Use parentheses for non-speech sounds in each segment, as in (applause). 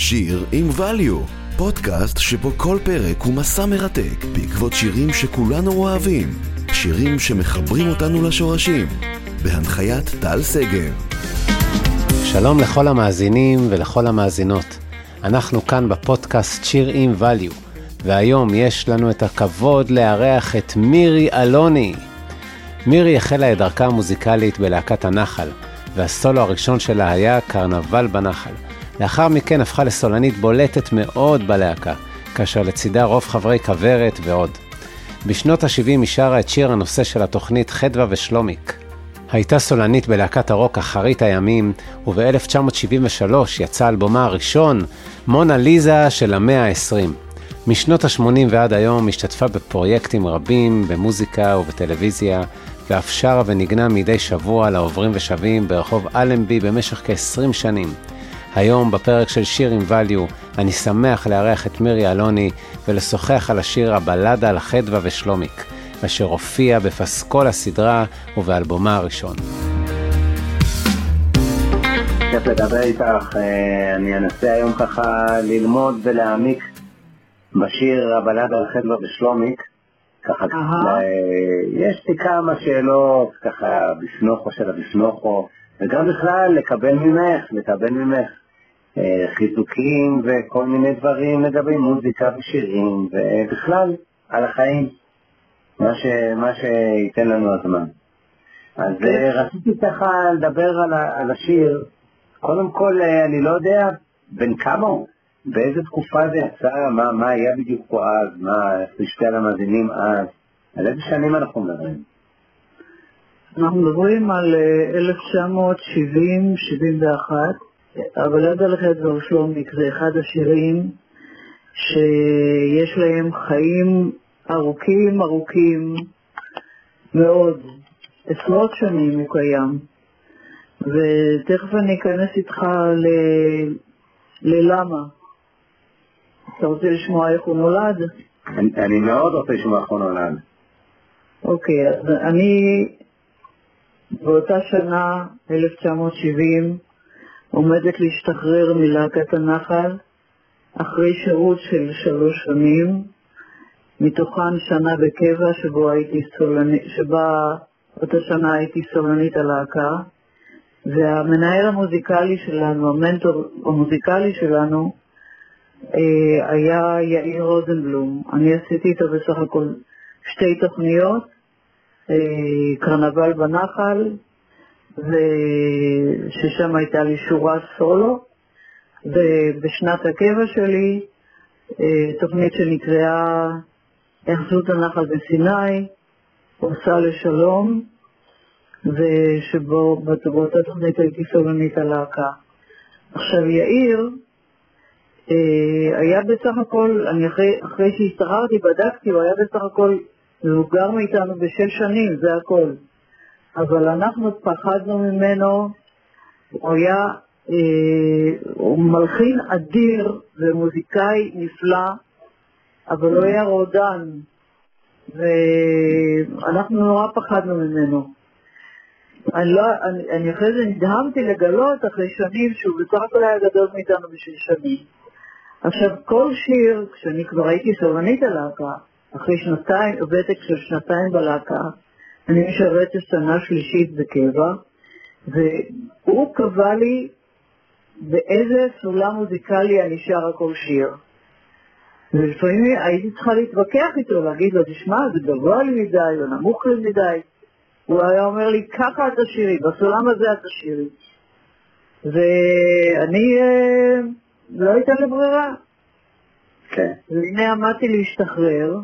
שיר עם value, פודקאסט שבו כל פרק הוא מסע מרתק בעקבות שירים שכולנו אוהבים, שירים שמחברים אותנו לשורשים, בהנחיית טל סגר. שלום לכל המאזינים ולכל המאזינות. אנחנו כאן בפודקאסט שיר עם value, והיום יש לנו את הכבוד לארח את מירי אלוני. מירי החלה את דרכה המוזיקלית בלהקת הנחל, והסולו הראשון שלה היה קרנבל בנחל. לאחר מכן הפכה לסולנית בולטת מאוד בלהקה, כאשר לצידה רוב חברי כוורת ועוד. בשנות ה-70 היא שרה את שיר הנושא של התוכנית חדווה ושלומיק. הייתה סולנית בלהקת הרוק אחרית הימים, וב-1973 יצא אלבומה הראשון, מונה ליזה של המאה ה-20. משנות ה-80 ועד היום השתתפה בפרויקטים רבים, במוזיקה ובטלוויזיה, ואף שרה ונגנה מדי שבוע לעוברים ושבים ברחוב אלנבי במשך כ-20 שנים. היום, בפרק של שיר עם value, אני שמח לארח את מירי אלוני ולשוחח על השיר הבלדה על חדווה ושלומיק, אשר הופיע בפסקול הסדרה ובאלבומה הראשון. כיף לדבר איתך, אה, אני אנסה היום ככה ללמוד ולהעמיק בשיר הבלדה על חדווה ושלומיק. ככה, אה, יש לי כמה שאלות ככה בפנוכו של הבפנוכו, וגם בכלל לקבל ממך, לקבל ממך אה, חיזוקים וכל מיני דברים לגבי מוזיקה ושירים, ובכלל על החיים, מה, ש, מה שייתן לנו הזמן. אז אה, רציתי ככה לדבר על, על השיר. קודם כל, אה, אני לא יודע בין כמה הוא, באיזה תקופה זה יצא, מה, מה היה בדיוק פה אז, מה, איך זה על המאזינים אז, על איזה שנים אנחנו מדברים? אנחנו מדברים על 1970-71, אבל יד על חדווה שלומיק זה אחד השירים שיש להם חיים ארוכים ארוכים מאוד. עשרות שנים הוא קיים. ותכף אני אכנס איתך ל... ללמה. אתה רוצה לשמוע איך הוא נולד? אני, אני מאוד רוצה לשמוע איך הוא נולד. אוקיי, אז אני באותה שנה, 1970, עומדת להשתחרר מלהקת הנחל אחרי שירות של שלוש שנים, מתוכן שנה בקבע שבו הייתי סולנית, שבה אותה שנה הייתי סולנית הלהקה, והמנהל המוזיקלי שלנו, המנטור המוזיקלי שלנו, אה, היה יאיר רוזנבלום. אני עשיתי איתו בסך הכל שתי תוכניות, קרנבל בנחל וששם הייתה לי שורה סולו, ובשנת הקבע שלי אה, תוכנית שנקראה היאחזות הנחל בסיני, עושה לשלום, ושבו באותה תוכנית הייתי סולנית הלהקה. עכשיו יאיר אה, היה בסך הכל, אני אחרי, אחרי שהשתחררתי בדקתי, הוא היה בסך הכל מבוגר מאיתנו בשש שנים, זה הכל. אבל אנחנו פחדנו ממנו, הוא היה, אה, מלחין אדיר ומוזיקאי נפלא, אבל הוא היה רודן, ואנחנו נורא פחדנו ממנו. אני, לא, אני, אני אחרי זה נדהמתי לגלות אחרי שנים שהוא בסך הכל היה גדול מאיתנו בשביל שנים. עכשיו, כל שיר, כשאני כבר הייתי סרבנית הלהקה, אחרי שנתיים, ותק של שנתיים בלהקה, אני משרתת שנה שלישית בקבע, והוא קבע לי באיזה סולם מוזיקלי אני שרה כל שיר. ולפעמים הייתי צריכה להתווכח איתו, להגיד לו, תשמע, זה גבוה לי מדי, או נמוך לי מדי. הוא היה אומר לי, ככה את תשאירי, בסולם הזה את תשאירי. ואני, אה, לא הייתה לי ברירה. כן. והנה עמדתי להשתחרר,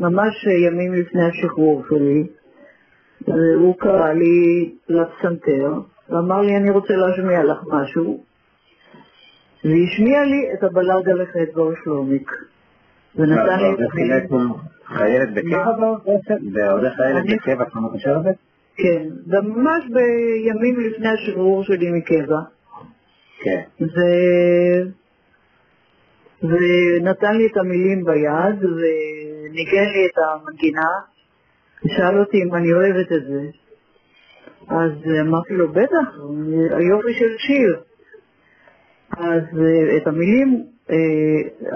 ממש ימים לפני השחרור שלי, והוא קרא לי לפסנתר, ואמר לי, אני רוצה להשמיע לך משהו, והשמיע לי את הבלדה לחטא שלומיק. ונתן לי את המילים. חיילת בקבע בעוד חיילת בקבע, כמו חושבת? כן, ממש בימים לפני השחרור שלי מקבע. כן. ונתן לי את המילים ביד, וניגן לי את המנגינה, ושאל אותי אם אני אוהבת את זה. אז אמרתי לו, בטח, היופי של שיר. אז אה, את המילים, אה,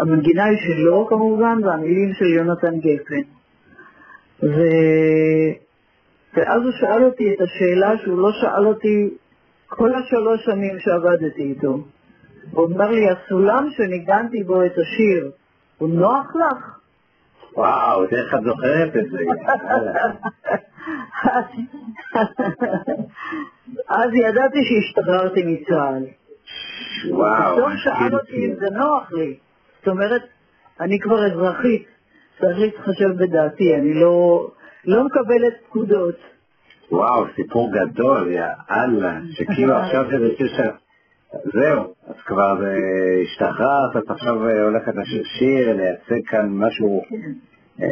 המנגינה היא שלו כמובן, והמילים של יונתן גפן. ו... ואז הוא שאל אותי את השאלה שהוא לא שאל אותי כל השלוש שנים שעבדתי איתו. הוא אומר לי, הסולם שניגנתי בו את השיר, הוא נוח לך? וואו, איך את זוכרת את זה? (laughs) אז ידעתי שהשתחררתי מצה"ל. וואו, פתאום שאל אותי אם זה נוח לי. זאת אומרת, אני כבר אזרחית, צריך להתחשב בדעתי, אני לא, לא מקבלת פקודות. וואו, סיפור גדול, יא אללה, שכאילו עכשיו זה בשביל ש... זהו, אז כבר אה, השתחררת, את עכשיו אה, הולכת לשיר שיר, לייצג כאן משהו אה,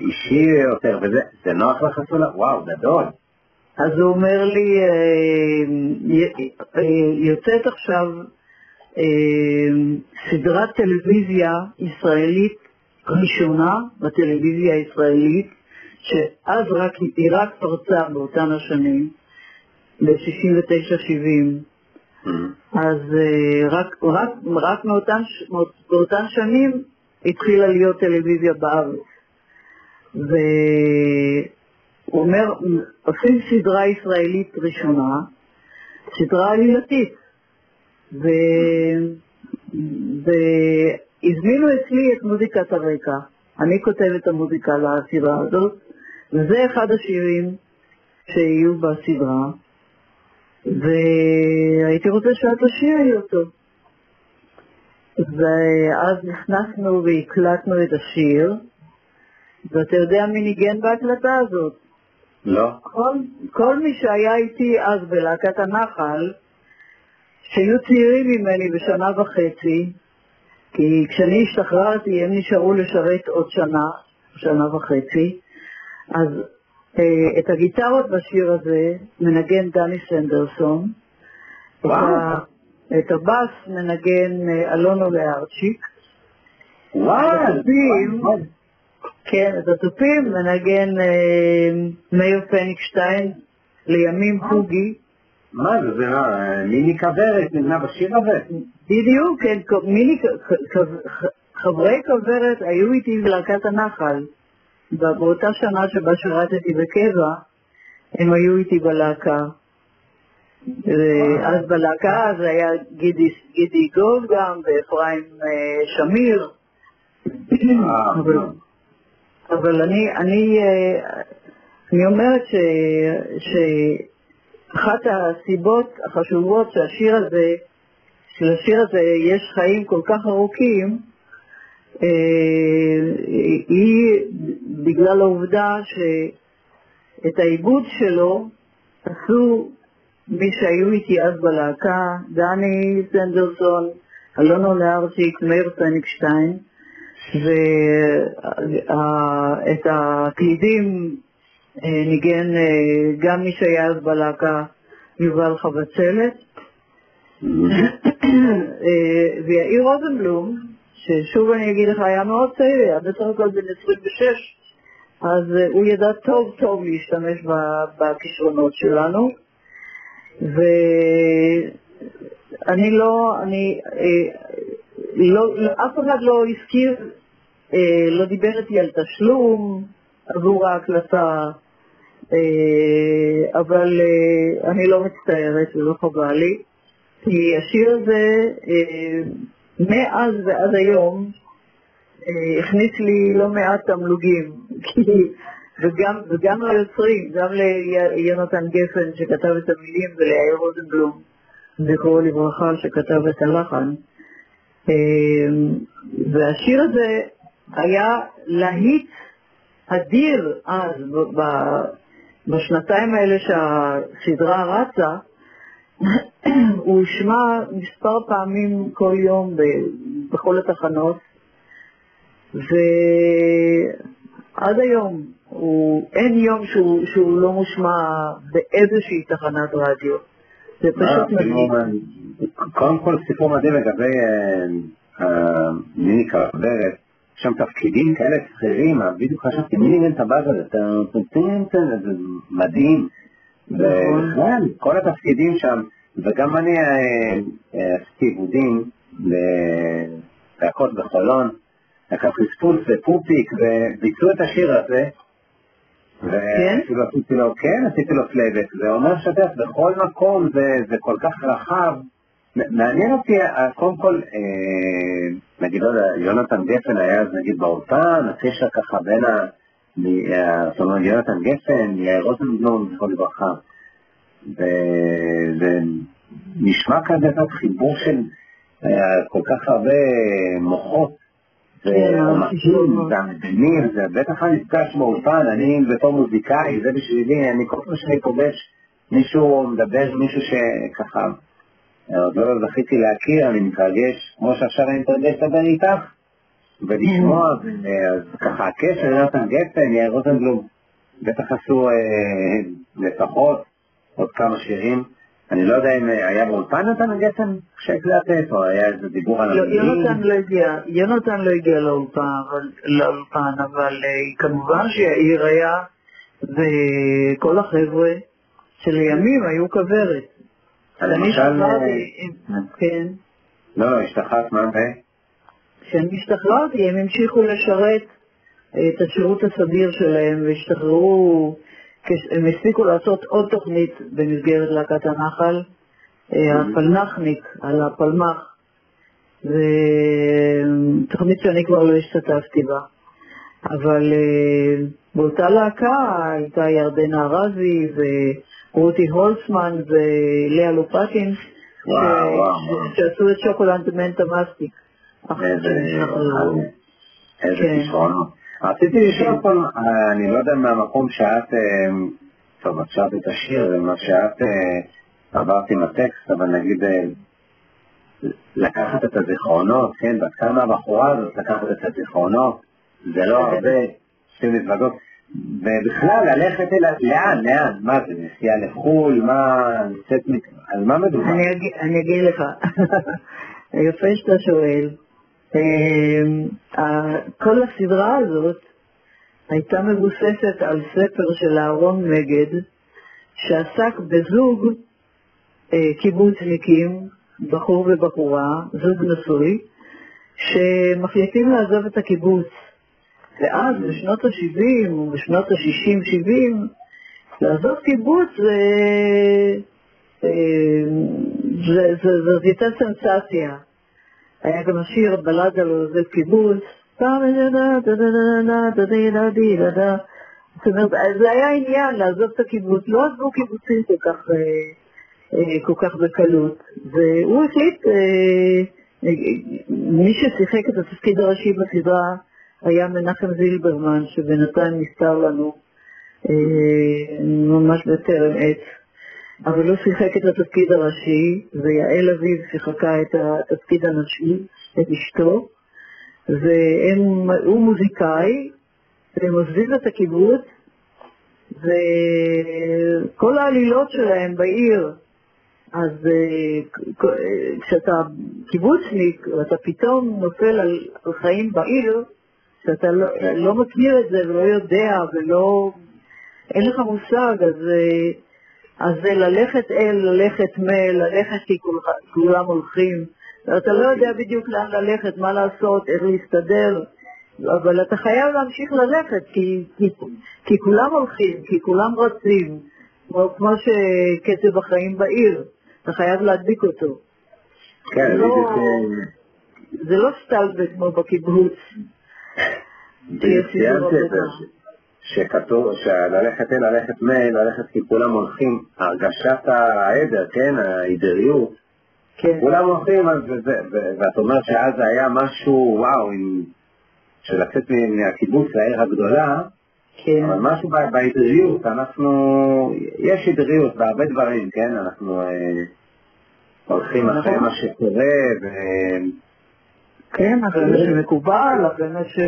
אישי יותר, וזה, זה נוח לך הסולה? וואו, גדול. אז הוא אומר לי, יוצאת עכשיו סדרת טלוויזיה ישראלית ראשונה בטלוויזיה הישראלית, שאז רק, היא רק פרצה באותן השנים, ב-69-70. אז אה, רק, רק, רק מאותן, באותן שנים התחילה להיות טלוויזיה בארץ. והוא אומר, עושים סדרה ישראלית ראשונה, סדרה עלילתית. והזמינו אצלי את מוזיקת הרקע. אני כותבת את המוזיקה לסדרה הזאת, וזה אחד השירים שיהיו בסדרה, והייתי רוצה שאת תשאירי אותו. ואז נכנסנו והקלטנו את השיר, ואתה יודע מי ניגן בהקלטה הזאת? לא? כל, כל מי שהיה איתי אז בלהקת הנחל, שהיו צעירים ממני בשנה וחצי, כי כשאני השתחררתי הם נשארו לשרת עוד שנה, שנה וחצי, אז את הגיטרות בשיר הזה מנגן דני סנדרסון, את, הבאס מנגן אה, אלונו לארצ'יק, כן, את התופים מנגן אה, מאיר פניקשטיין, לימים פוגי, מה זה, זה מיני כוורת נבנה בשיר הזה? בדיוק, כן, מיני, כ- כ- ח- חברי כוורת היו איתי בלהקת הנחל. באותה שנה שבה שירתתי בקבע, הם היו איתי בלהקה. אז בלהקה זה היה גידי, גידי גוב גם, ואפרים אה, שמיר. אה, אבל, אבל אני, אני, אה, אני אומרת ש, שאחת הסיבות החשובות שהשיר הזה, שלשיר הזה יש חיים כל כך ארוכים, היא בגלל העובדה שאת העיבוד שלו עשו מי שהיו איתי אז בלהקה, דני סנדרסון, אלונו לארצ'יק, מאיר פניקשטיין, ואת הקלידים אה, ניגן אה, גם מי שהיה אז בלהקה, יובל חבצלת, אה, ויאיר רוזנבלום, ששוב אני אגיד לך, היה מאוד צעיר, היה בסך הכל בן 26, אז אה, הוא ידע טוב טוב להשתמש בכישרונות שלנו, ואני לא, אני, אה, לא, לא, אף אחד לא הזכיר, אה, לא דיבר איתי על תשלום עבור ההקלטה, אבל אני לא מצטערת ולא חבל לי, כי השיר הזה, מאז ועד היום, אה, הכניס לי לא מעט תמלוגים, (laughs) וגם, וגם ליוצרים, גם ליונתן גפן שכתב את המילים וליאיר רוזנבלום, זכרו לברכה, שכתב את הלחן. אה, והשיר הזה היה להיט אדיר אז, בשנתיים האלה שהסדרה רצה, הוא הושמע מספר פעמים כל יום ב- בכל התחנות, ועד היום הוא, אין יום שהוא, שהוא לא מושמע באיזושהי תחנת רדיו. זה אה, פשוט כאילו, מדהים. קודם כל סיפור מדהים לגבי אה, אה, מיני כוורת, יש שם תפקידים כאלה שכירים, בדיוק חשבתי מי ניגן את הבאז הזה, זה מדהים, נכון. וכן, כל התפקידים שם, וגם אני אה, אה, עשיתי עיבוד ילדים להקות בחולון, הקפריספוס ופופיק, וביצעו את השיר הזה. ואפילו עשיתי לו, כן, עשיתי לו פלייבק, זה אומר שתף, בכל מקום זה, זה כל כך רחב. מעניין אותי, קודם כל, אה, נגיד, לא יודע, יונתן גפן היה אז נגיד באולפן, הקשר ככה בין ה... זאת אומרת, יונתן גפן, יאיר רוזנבלום, זכרו לברכה. ונשמע כזה חיבור של אה, כל כך הרבה מוחות והמקים והמדנים, זה בטח המפגש באולפן, אני בתור מוזיקאי, זה בשבילי, אני כל פעם שאני פוגש מישהו מדבר, מישהו שככה, עוד לא זכיתי להכיר, אני מתרגש, כמו שעכשיו אני מתרגש לדבר איתך, ולשמוע, אז ככה הקשר, יונתן גפן, יאיר רוזנבלום, בטח עשו אה, לפחות עוד כמה שירים. אני לא יודע אם אה, היה באולפן נתן גפן כשהקלטת, או היה איזה דיבור על לא, יונתן לא הגיע, יונתן לא הגיע לאולפן, אבל אה, כמובן שיאיר היה, וכל החבר'ה שלימים היו כוורת. אה, כן. לא, לא, השתחררת, מה זה? כשאני השתחררתי, הם המשיכו לשרת את השירות הסדיר שלהם והשתחררו הם הספיקו לעשות עוד תוכנית במסגרת להקת הנחל, אה, הפלנחניק, על הפלמ"ח, ותוכנית שאני כבר לא השתתפתי בה. אבל אה, באותה להקה הייתה ירדנה ארזי ורותי הולצמן ולאה לופטין, שעשו את שוקולנד מנטה מסטיק. איזה כישרונות. רציתי לשאול פעם, אני לא יודע מהמקום שאת, אה, טוב, את שרת את השיר ומה שאת אה, עברת עם הטקסט, אבל נגיד אה, לקחת את הזיכרונות, כן, בת כמה הבחורה הזאת לקחת את הזיכרונות, זה לא הרבה, שתי מזווגות, ובכלל ללכת אל... לאן, לאן? מה זה, נסיעה לחו"ל? מה, לצאת מ... על מה מדובר? אני אגיד לך, (laughs) יפה שאתה שואל. אמ, כל הסדרה הזאת הייתה מבוססת על ספר של אהרון מגד, שעסק בזוג אה, קיבוצניקים, בחור ובחורה, זוג נשוי, שמחליטים לעזוב את הקיבוץ. ואז בשנות ה-70 או בשנות ה-60-70, לעזוב קיבוץ זה... זאת הייתה סנסציה. היה גם השיר בלד על עוזב קיבוץ, זאת אומרת, זה היה עניין לעזוב את הקיבוץ, לא עזבו קיבוצים כל כך, כל כך בקלות, והוא החליט, מי ששיחק את התפקיד הראשי בסדרה היה מנחם זילברמן, שבינתיים נסתר לנו ממש בטרם עת. אבל הוא שיחק את התפקיד הראשי, ויעל אביב שיחקה את התפקיד הנשי, את אשתו, והוא מוזיקאי, והם עוזבים את הקיבוץ, וכל העלילות שלהם בעיר, אז אה, כשאתה קיבוצניק, ואתה פתאום נופל על חיים בעיר, שאתה לא, לא מכיר את זה ולא יודע ולא... אין לך מושג, אז... אה, אז זה ללכת אל, ללכת מ, ללכת כי כולם הולכים. אתה לא יודע בדיוק לאן ללכת, מה לעשות, איך להסתדר, אבל אתה חייב להמשיך ללכת, כי, כי, כי כולם הולכים, כי כולם רצים, כמו, כמו שקצב החיים בעיר, אתה חייב להדביק אותו. כן, לא, זה לא סטלבט כמו בקיבוץ. זה. שכתוב, שללכת אל, ללכת מ, ללכת כי כולם הולכים, הרגשת העדר, כן, העידריות, כן. כולם הולכים, ואת אומרת שאז זה היה משהו, וואו, עם, של לצאת מהקיבוץ לעיר הגדולה, כן. אבל משהו בעידריות, אנחנו, יש עידריות בהרבה דברים, כן, אנחנו אה, הולכים נכון. אחרי מה שקורה, ו... כן, אבל זה שמקובל, אבל מה ש...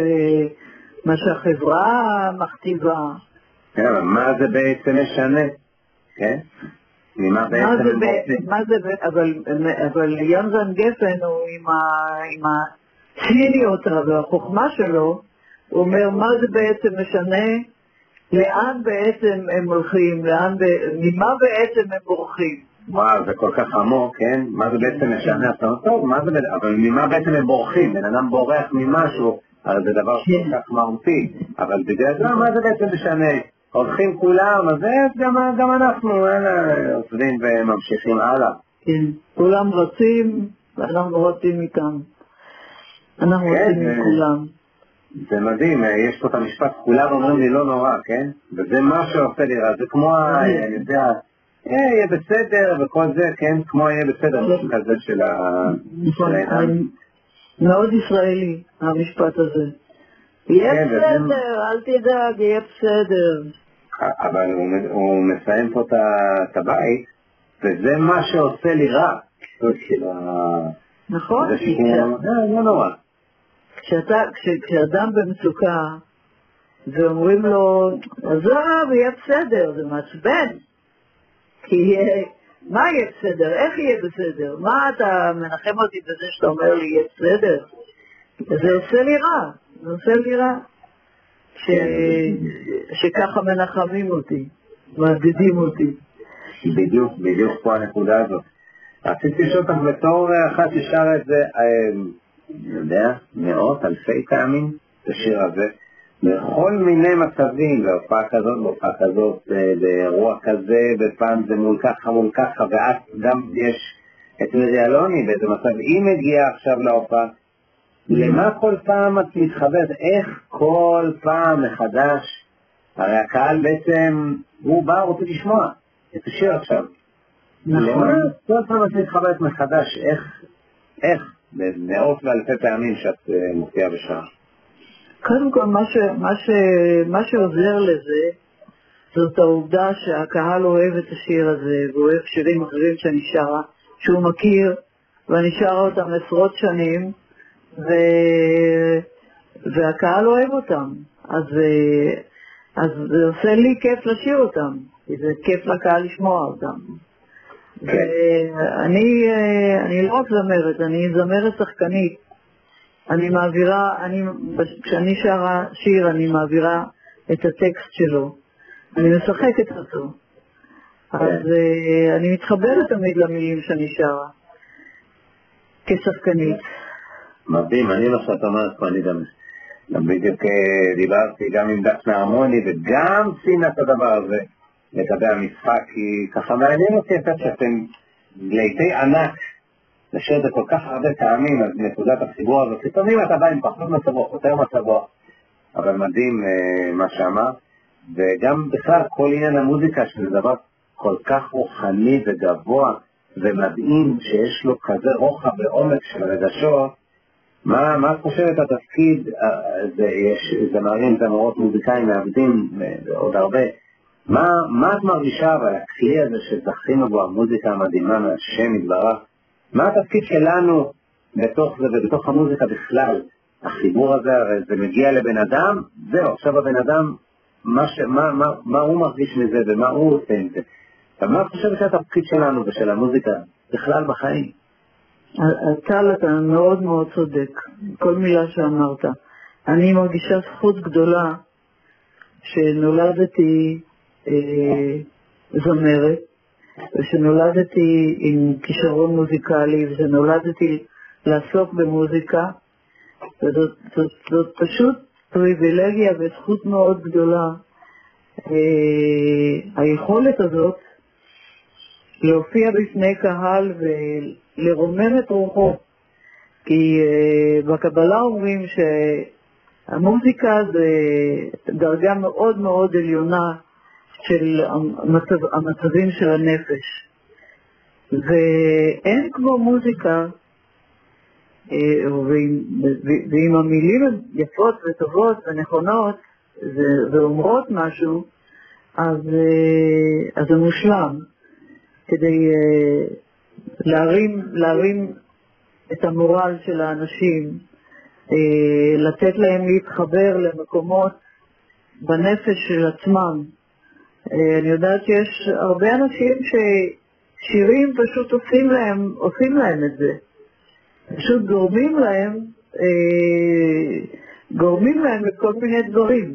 מה שהחברה מכתיבה. כן, אבל מה זה בעצם משנה? כן? ממה בעצם... מה זה, אבל, אבל יונזן גפן הוא עם, ה, עם הציניות והחוכמה שלו, הוא אומר, מה זה בעצם משנה? לאן בעצם הם הולכים? לאן, ממה בעצם הם בורחים? וואו, זה כל כך עמוק, כן? מה זה בעצם משנה? אתה אומר, טוב, מה זה, אבל ממה בעצם הם בורחים? בן אדם בורח ממשהו, הרי זה דבר כל כך מהותי, אבל בגלל זה, מה זה בעצם משנה? הולכים כולם, אז גם, גם אנחנו, אלה, עוזבים וממשיכים הלאה. כן, כולם רצים, ואנחנו רצים איתם. אנחנו כן, רצים עם זה- כולם. זה מדהים, אה, יש פה את המשפט, כולם אומרים לי לא נורא, כן? וזה מה שעושה לי רע, זה כמו, ה- אני יודע, אה, יהיה בסדר וכל זה, כן? כמו יהיה בסדר, משהו כזה של ה... מאוד ישראלי, המשפט הזה. יהיה כן, בסדר, אל תדאג, יהיה בסדר. אבל הוא, מסיים פה את הבית, וזה מה שעושה לי רע. כאילו, נכון? זה אה, לא נורא. כשאדם במצוקה, ואומרים לו, עזוב, יהיה בסדר, זה מעצבן. כי מה יהיה בסדר? איך יהיה בסדר? מה אתה מנחם אותי בזה שאתה אומר לי יהיה בסדר? זה עושה לי רע, זה עושה לי רע. ש... שככה מנחמים אותי, מעודדים אותי. בדיוק, בדיוק פה הנקודה הזאת. רציתי לשאול אותך בתור אחת ששרה את זה, אה, אני יודע, מאות, אלפי פעמים, את השיר הזה, בכל מיני מצבים, בהופעה כזאת, בהופעה כזאת, אה, באירוע כזה, ופעם זה מול ככה, מול ככה, ואז גם יש את מירי אלוני באיזה מצב, היא מגיעה עכשיו להופעה. למה כל פעם את מתחברת? איך כל פעם מחדש? הרי הקהל בעצם, הוא בא, רוצה לשמוע את השיר עכשיו. נכון. כל פעם את מתחברת מחדש? איך, איך, במאות ואלפי פעמים שאת אה, מופיעה בשעה? קודם כל, מה, ש, מה, ש, מה שעוזר לזה, זאת העובדה שהקהל אוהב את השיר הזה, ואוהב שירים אחרים שאני שרה, שהוא מכיר, ואני שרה אותם עשרות שנים, ו... והקהל אוהב אותם. אז, אז זה עושה לי כיף לשיר אותם, כי זה כיף לקהל לשמוע אותם. ואני אה, אני לא רק זמרת, אני זמרת שחקנית. אני מעבירה, אני, כשאני שרה שיר, אני מעבירה את הטקסט שלו. אני משחקת אותו. אז uh, אני מתחברת תמיד למילים שאני שרה, כשחקנית. מדהים, אני מה שאת אומרת פה, אני גם, גם בדיוק אה, דיברתי גם עם דפנה הרמוני וגם ציינה את הדבר הזה לגבי המשחק, כי ככה מעניין אותי קצת שאתם לעיתי ענק לשיר זה כל כך הרבה פעמים, אז נקודת החיבור הזאת, לפעמים אתה בא עם פחות מצב רוח, יותר מצב רוח, אבל מדהים אה, מה שאמרת, וגם בכלל כל עניין המוזיקה, שזה דבר כל כך רוחני וגבוה ומדהים, שיש לו כזה רוחב ועומק של רגשות, מה, מה את חושבת התפקיד, אה, זה, יש זמרים, זמרות, מוזיקאים, מעבדים, אה, ועוד הרבה, מה, מה את מרגישה אבל הכלי הזה שזכינו בו, המוזיקה המדהימה מהשם יתברך, מה התפקיד שלנו בתוך זה ובתוך המוזיקה בכלל? החיבור הזה, הרי זה מגיע לבן אדם, זהו, עכשיו הבן אדם, מה, ש, מה, מה, מה הוא מרגיש מזה ומה הוא עושה עם זה. אבל מה את חושבת שהתפקיד שלנו ושל המוזיקה בכלל בחיים? טל, אתה מאוד מאוד צודק, כל מילה שאמרת. אני מרגישה זכות גדולה שנולדתי אה, זמרת, ושנולדתי עם כישרון מוזיקלי, ושנולדתי לעסוק במוזיקה, וזאת זאת, זאת פשוט פריבילגיה וזכות מאוד גדולה. אה, היכולת הזאת להופיע בפני קהל ולרומם את רוחו. כי uh, בקבלה אומרים שהמוזיקה זה דרגה מאוד מאוד עליונה של המצב, המצבים של הנפש. ואין כמו מוזיקה, uh, ועם, ועם המילים יפות וטובות ונכונות ואומרות משהו, אז, uh, אז זה מושלם. כדי uh, להרים, להרים את המורל של האנשים, לתת להם להתחבר למקומות בנפש של עצמם. Uh, אני יודעת שיש הרבה אנשים ששירים פשוט עושים להם, עושים להם את זה. פשוט גורמים להם, uh, גורמים להם לכל מיני דברים,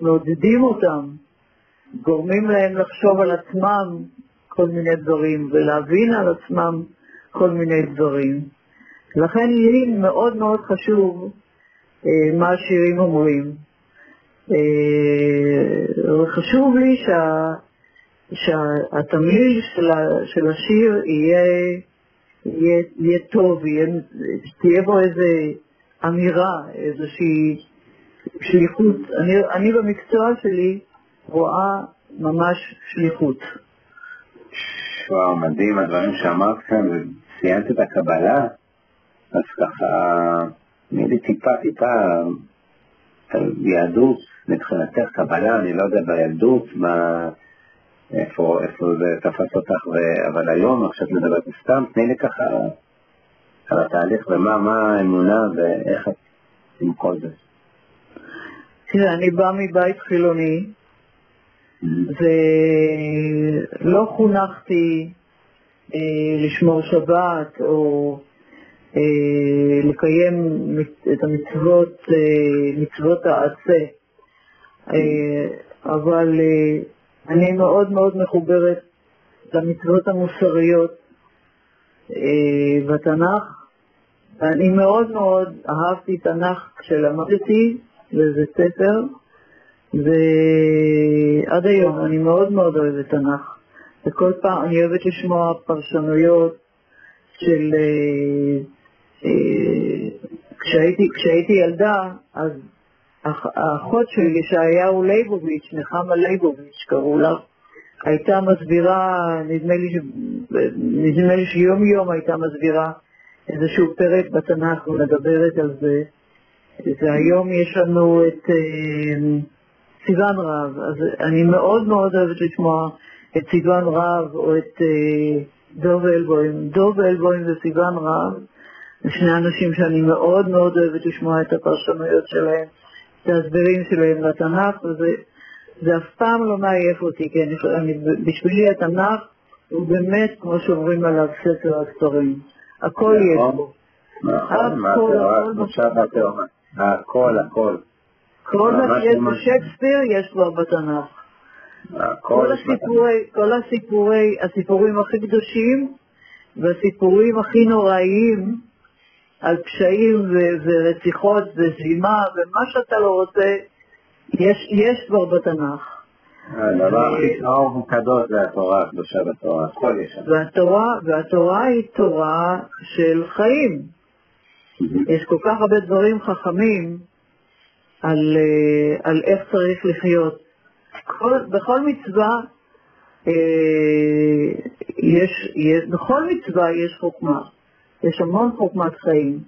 מעודדים אותם, גורמים להם לחשוב על עצמם, כל מיני דברים ולהבין על עצמם כל מיני דברים. לכן לי מאוד מאוד חשוב אה, מה השירים אומרים. אה, וחשוב לי שה, שהתמליל של, ה, של השיר יהיה, יהיה, יהיה טוב, יהיה, תהיה בו איזו אמירה, איזושהי שליחות. אני, אני במקצוע שלי רואה ממש שליחות. וואו, מדהים הדברים שאמרת כאן, וציינת את הקבלה, אז ככה, תני לי טיפה טיפה יהדות, מבחינתך קבלה, אני לא יודע בילדות, מה, איפה, איפה זה תפס אותך, ו... אבל היום, עכשיו את מדברת סתם, תני לי ככה על התהליך ומה מה האמונה ואיך את עם כל זה. תראה, אני באה מבית חילוני, ולא חונכתי אה, לשמור שבת או לקיים את המצוות, אה, מצוות העשה, אה, אבל אה, אני מאוד מאוד מחוברת למצוות המוסריות אה, בתנ"ך. אני מאוד מאוד אהבתי תנ"ך כשלמדתי באיזה ספר, ועד היום אני מאוד מאוד אוהבת תנ"ך. וכל פעם אני אוהבת לשמוע פרשנויות של... כשהייתי, כשהייתי ילדה, אז האחות של ישעיהו ליבוביץ', נחמה ליבוביץ' קראו לה, הייתה מסבירה, נדמה לי, שיום יום הייתה מסבירה איזשהו פרק בתנ"ך ומדברת על זה. והיום יש לנו את אה, סיוון רב, אז אני מאוד מאוד אוהבת לשמוע את סיוון רב או את אה, דוב אלבוים. דוב אלבוים וסיוון רב, שני אנשים שאני מאוד מאוד אוהבת לשמוע את הפרשנויות שלהם, את ההסברים שלהם לתנ"ך, וזה זה אף פעם לא מעייף אותי, כי אני, אני, בשבילי התנ"ך הוא באמת, כמו שאומרים עליו, ספר הספרים. הכל יש בו. נכון, עכשיו התורה. הכל, הכל. כל מה שיש בשייקספיר יש כבר בתנ"ך. כל הסיפורי, הסיפורים הכי קדושים והסיפורים הכי נוראיים על פשעים ורציחות וזימה ומה שאתה לא רוצה, יש, יש כבר בתנ"ך. הדבר הכי קרוב וקדוש זה התורה הקדושה בתורה, הכל יש שם. והתורה, והתורה היא תורה של חיים. יש כל כך הרבה דברים חכמים על, על איך צריך לחיות. כל, בכל מצווה אה, יש, יש, בכל מצווה יש חוכמה. יש המון חוכמת חיים.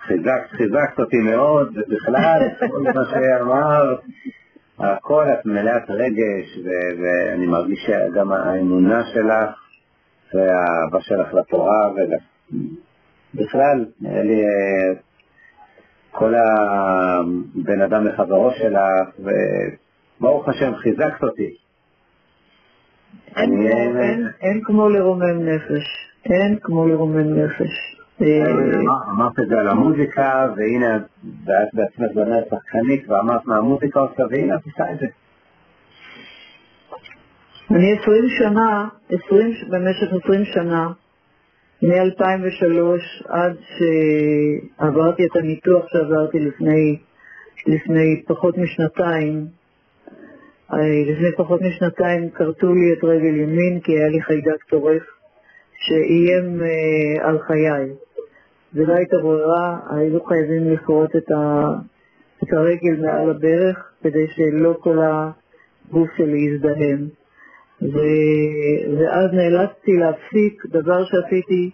חיזקת, חיזקת אותי מאוד, ובכלל, כל מה שאמרת, הכל את מלאת רגש, ואני מרגיש שגם האמונה שלך והאהבה שלך לתורה ובכלל, כל הבן אדם לחברו שלך, וברוך השם חיזקת אותי. אין, אין, אין כמו לרומם נפש, אין כמו לרומם נפש. אמרת את זה על המוזיקה, והנה, ואת בעצמך באמת שחקנית, ואמרת מה המוזיקה עושה, והנה את עושה את זה. אני עשרים שנה, 20, במשך עשרים שנה, מ-2003 עד שעברתי את הניתוח שעברתי לפני, לפני פחות משנתיים, לפני פחות משנתיים כרתו לי את רגל ימין כי היה לי חיידק טורף שאיים אה, על חיי. זה לא הייתה ברירה, היינו חייבים לכרות את, ה, את הרגל מעל הברך כדי שלא כל הגוף שלי יזדהם. ו, ואז נאלצתי להפסיק דבר שעשיתי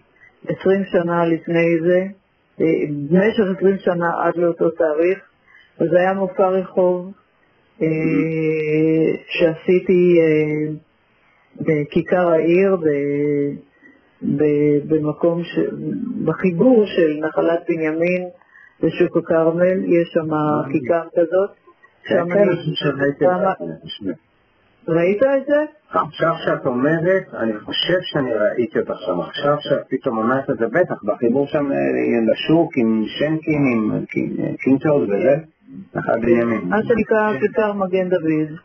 20 שנה לפני זה, אה, במשך 20 שנה עד לאותו תאריך, וזה היה מופע רחוב שעשיתי אה, בכיכר העיר, במקום, ש... בחיבור של נחלת בנימין ושוק הכרמל, יש שם כיכר כזאת. כן, כן, ראית את זה? עכשיו שאת אומרת, אני חושב שאני ראיתי אותך שם. עכשיו שאת פתאום אומרת את זה, בטח, בחיבור שם לשוק עם שנקין, עם קינטות וזה, נחלת בנימין. מה שנקרא כיכר מגן דוד.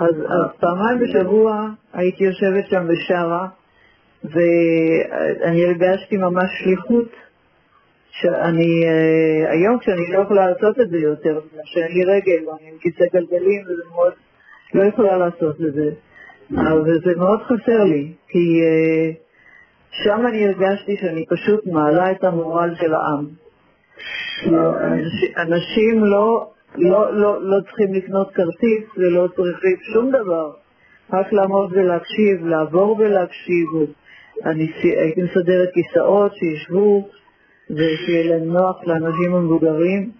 אז, אז פעמיים בשבוע הייתי יושבת שם ושרה, ואני הרגשתי ממש שליחות. שאני, אה, היום כשאני לא יכולה לעשות את זה יותר, שאין לי רגל, ואני עם כיסא גלגלים, וזה מאוד, לא יכולה לעשות את זה. אבל זה מאוד חסר לי, כי אה, שם אני הרגשתי שאני פשוט מעלה את המורל של העם. אנשים לא, לא, לא, לא צריכים לקנות כרטיס ולא צריכים שום דבר, רק לעמוד ולהקשיב, לעבור ולהקשיב. אני הייתי מסדרת כיסאות שישבו ושיהיה להם נוח לאנשים המבוגרים.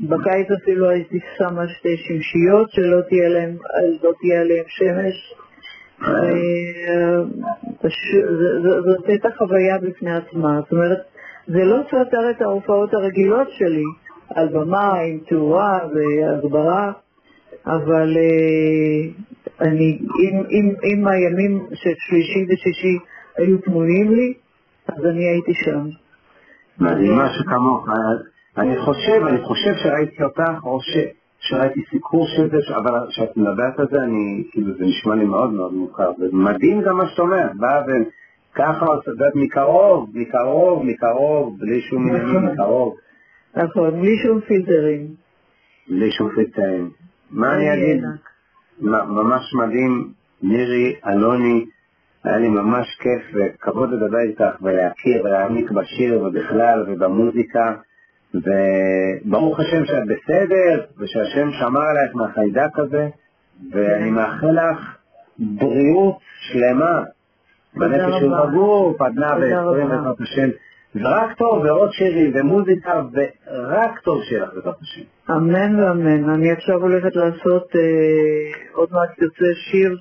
בקיץ אפילו הייתי שמה שתי שמשיות שלא תהיה להם, לא תהיה עליהם שמש. זאת הייתה חוויה בפני עצמה. זאת אומרת, זה לא סותר את ההופעות הרגילות שלי, על במה עם תאורה והגברה, אבל אני, אם, אם, אם הימים של שלישי ושישי היו פנויים לי, אז אני הייתי שם. מדהימה שכמוך. אני חושב, אני חושב שראיתי אותך, או ש... שראיתי סיקור של זה, אבל כשאת מדברת על זה, אני, כאילו, זה נשמע לי מאוד מאוד מוכר. זה מדהים גם מה שאת אומרת, בא וככה, את יודעת, מקרוב, מקרוב, מקרוב, בלי שום (laughs) עניינים, נכון. מקרוב. נכון, בלי שום פילטרים. בלי שום פילטרים. מה אני אגיד? ממש מדהים, מירי, אלוני, היה לי ממש כיף וכבוד לדבר איתך ולהכיר ולהעמיק בשיר ובכלל ובמוזיקה וברוך השם שאת בסדר ושהשם שמר עלייך מהחיידק הזה ואני מאחל לך בריאות שלמה בנפש ובגוף עד מאה ועשרים בעזרת השם ורק טוב ועוד שירים ומוזיקה ורק טוב שיהיה לך בעזרת השם. אמן ואמן. אני עכשיו הולכת לעשות, אה, עוד מעט יוצא שיר,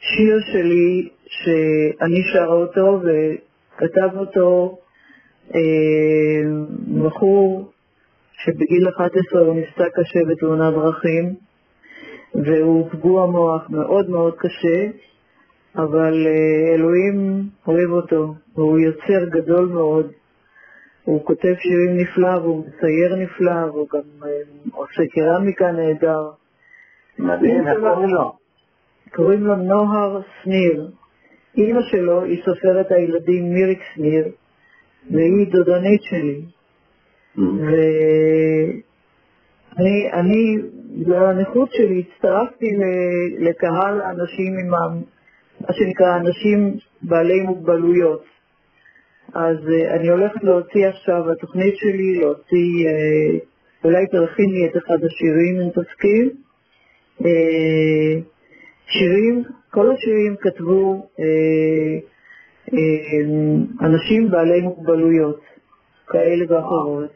שיר שלי שאני שרה אותו וכתב אותו אה, בחור שבגיל 11 הוא נפצע קשה בתאונת דרכים והוא פגוע מוח מאוד מאוד קשה, אבל אה, אלוהים אוהב אותו והוא יוצר גדול מאוד. הוא כותב שירים נפלא והוא מצייר נפלא והוא גם אה, עושה קרמיקה נהדר. מדהים, איך קוראים לו? קוראים לו נוהר שניר. אימא שלו היא סופרת הילדים מיריק שניר, והיא דודנית שלי. Mm-hmm. ואני, אני, לנכות שלי, הצטרפתי לקהל אנשים עם מה שנקרא אנשים בעלי מוגבלויות. אז uh, אני הולכת להוציא עכשיו, התוכנית שלי להוציא, uh, אולי תלחיני את אחד השירים אם תסכים. Uh, שירים, כל השירים כתבו אה, אה, אנשים בעלי מוגבלויות, כאלה ואחרות.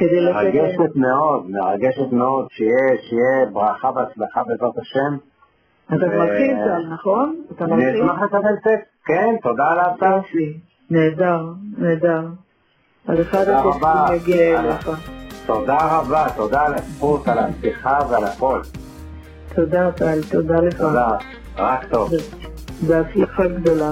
מרגשת מאוד, מרגשת מאוד, שיהיה, שיהיה ברכה והצלחה בעזרת השם. אתה מלחין צה"ל, נכון? אני אשמח לקבל טקסט, כן, תודה על ההצעה. נהדר, נהדר. אז אחד הטקסטים יגיע אליך. תודה רבה, תודה על הזכות, על השיחה ועל הכל. תודה, טל, תודה לך. תודה, רק טוב. בהצלחה גדולה.